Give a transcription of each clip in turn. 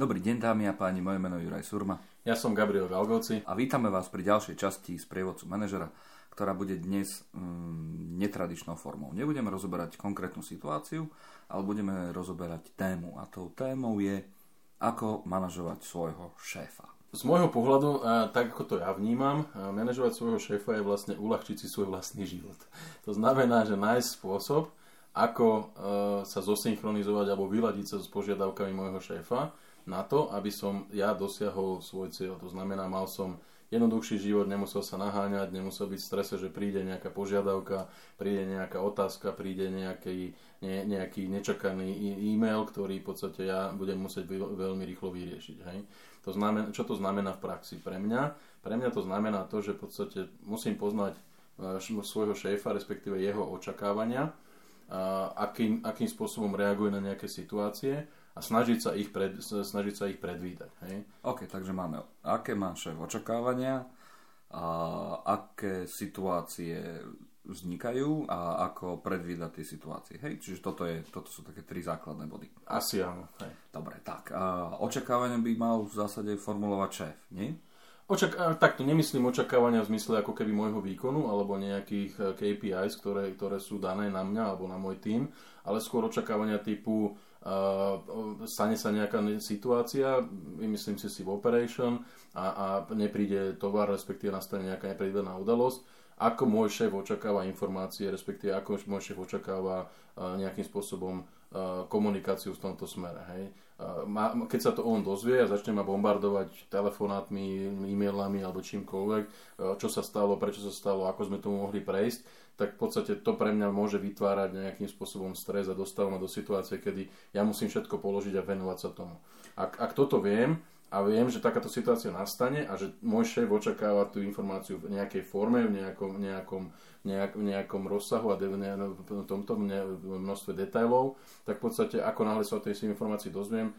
Dobrý deň dámy a páni, moje meno je Juraj Surma. Ja som Gabriel Galgoci. A vítame vás pri ďalšej časti z prievodcu manažera, ktorá bude dnes mm, netradičnou formou. Nebudeme rozoberať konkrétnu situáciu, ale budeme rozoberať tému. A tou témou je, ako manažovať svojho šéfa. Z môjho pohľadu, tak ako to ja vnímam, manažovať svojho šéfa je vlastne uľahčiť si svoj vlastný život. To znamená, že nájsť spôsob, ako e, sa zosynchronizovať alebo vyladiť sa s požiadavkami môjho šéfa, na to, aby som ja dosiahol svoj cieľ. To znamená, mal som jednoduchší život, nemusel sa naháňať, nemusel byť v strese, že príde nejaká požiadavka, príde nejaká otázka, príde nejaký, ne, nejaký nečakaný e-mail, ktorý v podstate ja budem musieť veľmi rýchlo vyriešiť. Hej. To znamená, čo to znamená v praxi pre mňa? Pre mňa to znamená to, že v podstate musím poznať e, svojho šéfa, respektíve jeho očakávania, akým, akým spôsobom reaguje na nejaké situácie a snažiť sa ich, pred, snažiť sa ich predvídať. Hej? OK, takže máme, aké má šéf očakávania, a aké situácie vznikajú a ako predvídať tie situácie. Hej? Čiže toto, je, toto sú také tri základné body. Asi áno. Hej. Dobre, tak. A očakávania by mal v zásade formulovať šéf, nie? Očak- takto nemyslím očakávania v zmysle ako keby môjho výkonu alebo nejakých eh, KPIs, ktoré, ktoré sú dané na mňa alebo na môj tým, ale skôr očakávania typu stane sa nejaká situácia, vymyslím si si v operation a, a nepríde tovar, respektíve nastane nejaká nepredvídaná udalosť, ako môj šéf očakáva informácie, respektíve ako môj šéf očakáva nejakým spôsobom komunikáciu v tomto smere. Hej. Keď sa to on dozvie a začne ma bombardovať telefonátmi, e-mailami alebo čímkoľvek, čo sa stalo, prečo sa stalo, ako sme tomu mohli prejsť, tak v podstate to pre mňa môže vytvárať nejakým spôsobom stres a dostáva ma do situácie, kedy ja musím všetko položiť a venovať sa tomu. Ak, ak toto viem a viem, že takáto situácia nastane a že môj šéf očakáva tú informáciu v nejakej forme, v nejakom, nejakom, nejak, v nejakom rozsahu a v tomto množstve detailov, tak v podstate ako náhle sa o tej informácii dozviem,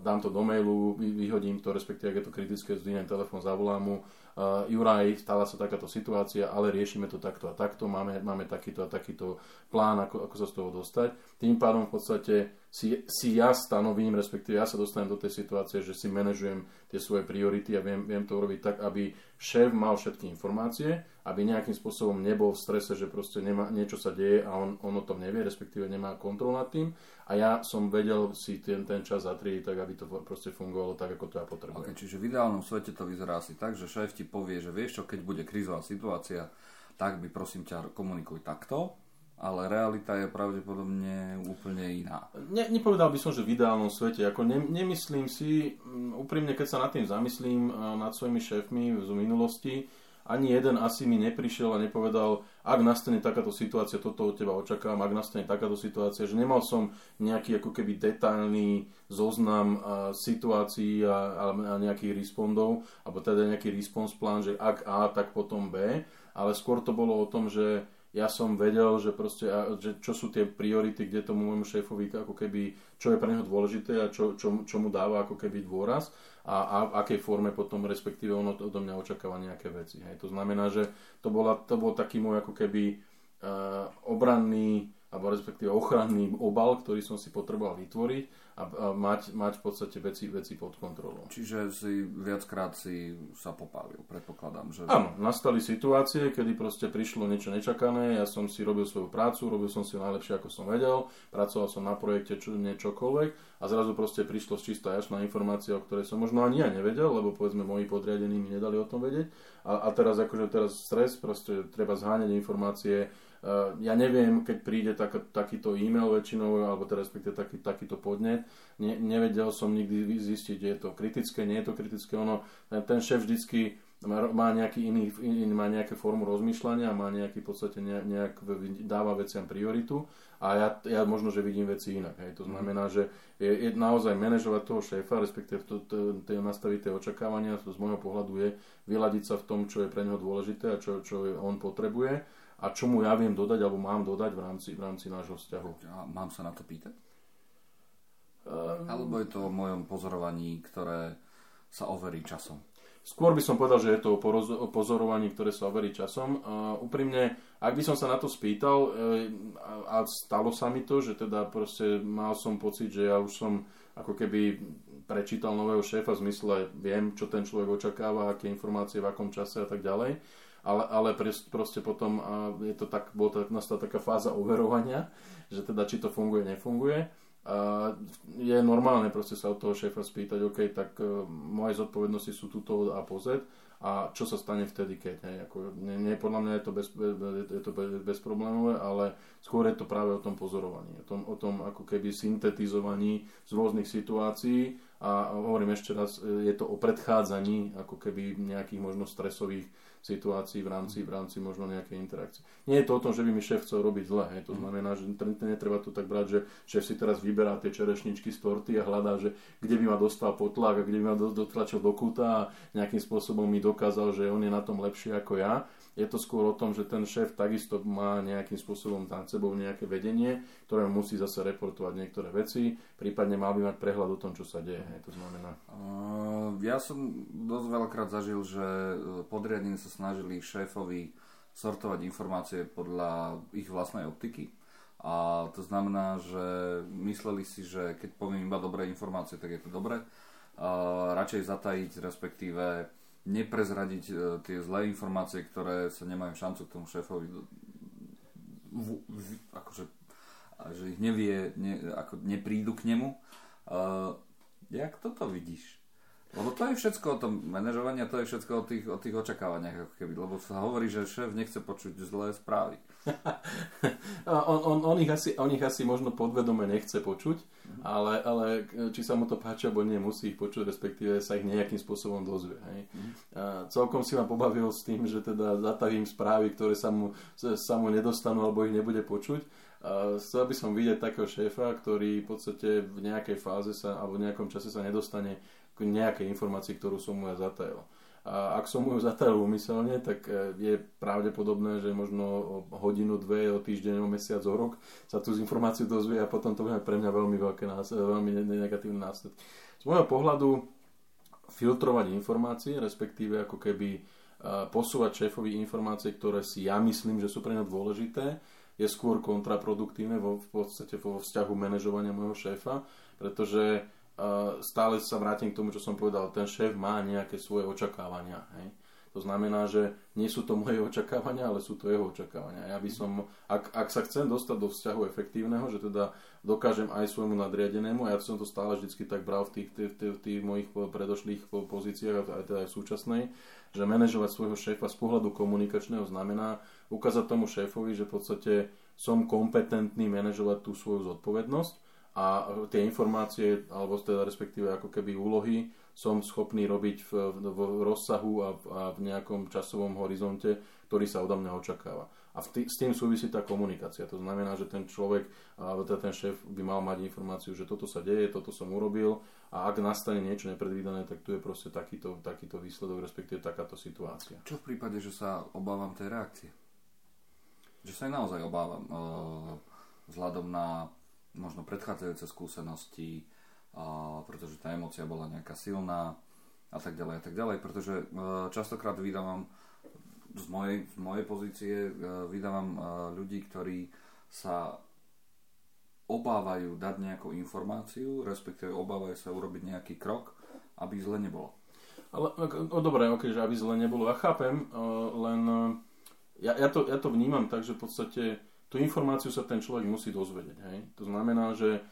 dám to do mailu, vyhodím to, respektíve ak je to kritické, zdvihnem telefón, zavolám mu, uh, Juraj, stala sa takáto situácia, ale riešime to takto a takto, máme, máme takýto a takýto plán, ako, ako sa z toho dostať. Tým pádom v podstate si, si ja stanovím, respektíve ja sa dostanem do tej situácie, že si manažujem tie svoje priority a viem, viem to urobiť tak, aby šéf mal všetky informácie, aby nejakým spôsobom nebol v strese, že proste nemá, niečo sa deje a on, on o tom nevie, respektíve nemá kontrol nad tým a ja som vedel si ten, ten čas zatriediť tak, aby to proste fungovalo tak, ako to ja potrebujem. Okay, čiže v ideálnom svete to vyzerá asi tak, že šéf ti povie, že vieš čo, keď bude krízová situácia, tak by prosím ťa komunikuj takto, ale realita je pravdepodobne úplne iná. Ne, nepovedal by som, že v ideálnom svete. Ako ne, nemyslím si, úprimne, keď sa nad tým zamyslím, nad svojimi šéfmi z minulosti, ani jeden asi mi neprišiel a nepovedal, ak nastane takáto situácia, toto od teba očakávam, ak nastane takáto situácia, že nemal som nejaký ako keby detailný zoznam a, situácií a, a nejakých respondov, alebo teda nejaký response plán, že ak A, tak potom B, ale skôr to bolo o tom, že ja som vedel, že, proste, že čo sú tie priority, kde tomu môjmu šéfovi ako keby, čo je pre neho dôležité a čo, čo, čo mu dáva ako keby dôraz a, a v akej forme potom respektíve ono odo mňa očakáva nejaké veci. Hej. To znamená, že to, bola, to bol taký môj ako keby uh, obranný alebo respektíve ochranný obal, ktorý som si potreboval vytvoriť a, a mať, mať v podstate veci, veci pod kontrolou. Čiže si viackrát si sa popálil, predpokladám. Že... Áno, nastali situácie, kedy proste prišlo niečo nečakané, ja som si robil svoju prácu, robil som si najlepšie, ako som vedel, pracoval som na projekte čo, niečokoľvek a zrazu proste prišlo z čistá jašná informácia, o ktorej som možno ani ja nevedel, lebo povedzme moji podriadení mi nedali o tom vedieť. A, a teraz akože teraz stres, proste treba zháňať informácie, ja neviem, keď príde tak, takýto e-mail väčšinou, alebo teda respektíve taký, takýto podnet, ne, nevedel som nikdy zistiť, je to kritické, nie je to kritické. Ono, ten šéf vždycky má, nejaký iný, iný, má nejaké formu rozmýšľania, má nejaký v podstate nejak, dáva veciam prioritu a ja, ja možno, že vidím veci inak. Hej. To znamená, že je, je naozaj manažovať toho šéfa, respektíve to, to, to, nastaviť tie očakávania, to z môjho pohľadu je vyladiť sa v tom, čo je pre neho dôležité a čo, čo on potrebuje a čo mu ja viem dodať alebo mám dodať v rámci, v rámci nášho vzťahu. A mám sa na to pýtať? Um, alebo je to o mojom pozorovaní, ktoré sa overí časom? Skôr by som povedal, že je to o pozorovaní, ktoré sa overí časom. Uh, úprimne, ak by som sa na to spýtal, uh, a stalo sa mi to, že teda proste mal som pocit, že ja už som ako keby prečítal nového šéfa v zmysle, viem, čo ten človek očakáva, aké informácie, v akom čase a tak ďalej. Ale, ale proste potom je to tak, bolo to, nastala taká fáza overovania, že teda či to funguje, nefunguje. A je normálne proste sa od toho šéfa spýtať, OK, tak uh, moje zodpovednosti sú tuto a pozet a čo sa stane vtedy, keď, hej, ako, nie, nie, podľa mňa je to, bez, je to bezproblémové, ale skôr je to práve o tom pozorovaní, o tom, o tom ako keby syntetizovaní z rôznych situácií a hovorím ešte raz, je to o predchádzaní ako keby nejakých možno stresových situácií v rámci, v rámci možno nejakej interakcie. Nie je to o tom, že by mi šéf chcel robiť zle, hej. to znamená, že netreba to tak brať, že šéf si teraz vyberá tie čerešničky z torty a hľadá, že kde by ma dostal potlak a kde by ma dotlačil do kúta a nejakým spôsobom mi dokázal, že on je na tom lepšie ako ja je to skôr o tom, že ten šéf takisto má nejakým spôsobom nad sebou nejaké vedenie, ktoré musí zase reportovať niektoré veci, prípadne mal by mať prehľad o tom, čo sa deje. To znamená... Ja som dosť veľakrát zažil, že e, podriadení sa snažili šéfovi sortovať informácie podľa ich vlastnej optiky. A to znamená, že mysleli si, že keď poviem iba dobré informácie, tak je to dobré. Uh, radšej zatajiť, respektíve neprezradiť uh, tie zlé informácie, ktoré sa nemajú šancu k tomu šéfovi v, v, akože, že ich nevie, ne, ako neprídu k nemu. Uh, jak toto vidíš? Lebo to je všetko o tom manažovaní a to je všetko o tých, o tých očakávaniach, ako keby. Lebo sa hovorí, že šéf nechce počuť zlé správy. on, on, on, ich asi, on ich asi možno podvedome nechce počuť, mm. ale, ale či sa mu to páči, alebo nie, musí ich počuť, respektíve sa ich nejakým spôsobom dozvie. Hej. Mm. A celkom si ma pobavil s tým, že teda zatavím správy, ktoré sa mu, sa mu nedostanú alebo ich nebude počuť. A chcel by som vidieť takého šéfa, ktorý v podstate v nejakej fáze sa, alebo v nejakom čase sa nedostane k nejakej informácii, ktorú som mu ja zatajil. A ak som mu ju zatajil umyselne, tak e, je pravdepodobné, že možno o hodinu, dve, o týždeň, o mesiac, o rok sa tú informáciu dozvie a potom to bude pre mňa veľmi, veľké veľmi negatívne následky. Z môjho pohľadu filtrovať informácie, respektíve ako keby e, posúvať šéfovi informácie, ktoré si ja myslím, že sú pre ňa dôležité, je skôr kontraproduktívne vo, v podstate vo vzťahu manažovania môjho šéfa, pretože stále sa vrátim k tomu, čo som povedal, ten šéf má nejaké svoje očakávania. Hej? To znamená, že nie sú to moje očakávania, ale sú to jeho očakávania. Ja by som, ak, ak sa chcem dostať do vzťahu efektívneho, že teda dokážem aj svojmu nadriadenému, a ja som to stále vždy tak bral v tých, tých, tých, tých mojich predošlých pozíciách, aj teda aj v súčasnej, že manažovať svojho šéfa z pohľadu komunikačného znamená ukázať tomu šéfovi, že v podstate som kompetentný manažovať tú svoju zodpovednosť a tie informácie, alebo teda respektíve ako keby úlohy som schopný robiť v, v rozsahu a, a v nejakom časovom horizonte, ktorý sa odo mňa očakáva. A tý, s tým súvisí tá komunikácia. To znamená, že ten človek, teda ten šéf by mal mať informáciu, že toto sa deje, toto som urobil a ak nastane niečo nepredvídané, tak tu je proste takýto, takýto výsledok, respektíve takáto situácia. Čo v prípade, že sa obávam tej reakcie? Že sa aj naozaj obávam uh, vzhľadom na možno predchádzajúce skúsenosti, a, pretože tá emocia bola nejaká silná a tak ďalej a tak ďalej, pretože e, častokrát vydávam z mojej, z mojej pozície e, vydávam e, ľudí, ktorí sa obávajú dať nejakú informáciu, respektíve obávajú sa urobiť nejaký krok, aby zle nebolo. Ale, no, dobre, ok, že aby zle nebolo. Ja chápem, len ja, ja, to, ja to vnímam tak, že v podstate tú informáciu sa ten človek musí dozvedieť. Hej? To znamená, že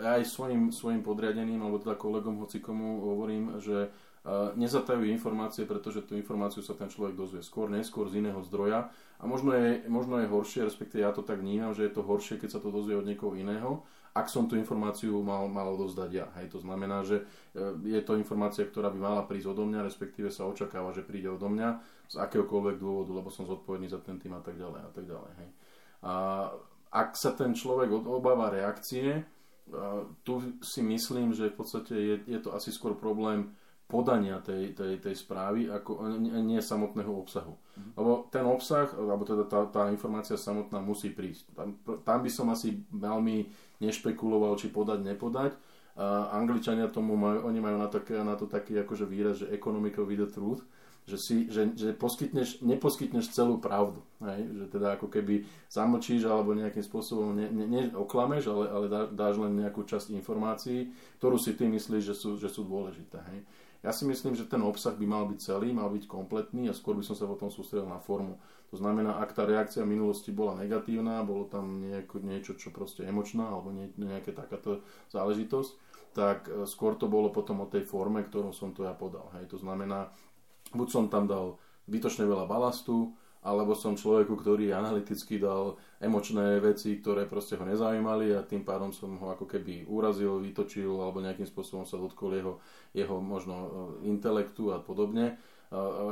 ja aj svojim, svojim podriadeným, alebo teda kolegom hocikomu hovorím, že uh, nezatajú informácie, pretože tú informáciu sa ten človek dozvie skôr, neskôr z iného zdroja. A možno je, možno je horšie, respektíve ja to tak vnímam, že je to horšie, keď sa to dozvie od niekoho iného, ak som tú informáciu mal, mal dozdať ja. Hej, to znamená, že e, je to informácia, ktorá by mala prísť odo mňa, respektíve sa očakáva, že príde odo mňa z akéhokoľvek dôvodu, lebo som zodpovedný za ten tým a tak ďalej a tak ďalej. Hej. A ak sa ten človek obáva reakcie, tu si myslím, že v podstate je, je to asi skôr problém podania tej, tej, tej správy, ako nie samotného obsahu. Mm. Lebo ten obsah, alebo teda tá, tá informácia samotná musí prísť. Tam, tam by som asi veľmi nešpekuloval, či podať, nepodať. A Angličania tomu majú, oni majú na, také, na to taký akože výraz, že economical with the truth. že, si, že, že poskytneš, neposkytneš celú pravdu. Hej? Že teda ako keby zamlčíš alebo nejakým spôsobom ne, ne, neoklameš, ale, ale dá, dáš len nejakú časť informácií, ktorú si ty myslíš, že sú, že sú dôležité. Hej? Ja si myslím, že ten obsah by mal byť celý, mal byť kompletný a skôr by som sa potom sústredil na formu. To znamená, ak tá reakcia minulosti bola negatívna, bolo tam nejako, niečo, čo proste emočná alebo nie, nejaká takáto záležitosť, tak e, skôr to bolo potom o tej forme, ktorú som to ja podal. Hej. To znamená, buď som tam dal bytočne veľa balastu, alebo som človeku, ktorý analyticky dal emočné veci, ktoré proste ho nezaujímali a tým pádom som ho ako keby urazil, vytočil alebo nejakým spôsobom sa dotkol jeho, jeho možno e, intelektu a podobne.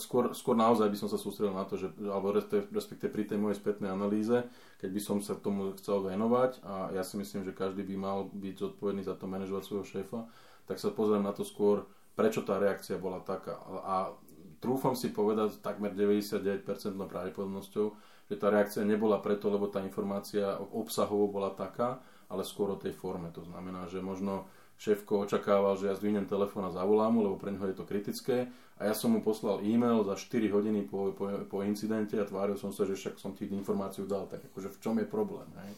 Skôr, skôr naozaj by som sa sústredil na to, že, alebo respektive pri tej mojej spätnej analýze, keď by som sa tomu chcel venovať a ja si myslím, že každý by mal byť zodpovedný za to manažovať svojho šéfa, tak sa pozriem na to skôr, prečo tá reakcia bola taká. A trúfam si povedať takmer 99% pravdepodobnosťou, že tá reakcia nebola preto, lebo tá informácia obsahovo bola taká, ale skôr o tej forme. To znamená, že možno šéfko očakával, že ja zdvihnem telefón a zavolám mu, lebo pre neho je to kritické. A ja som mu poslal e-mail za 4 hodiny po, po, po incidente a tváril som sa, že však som ti informáciu dal. Tak akože v čom je problém? Hej?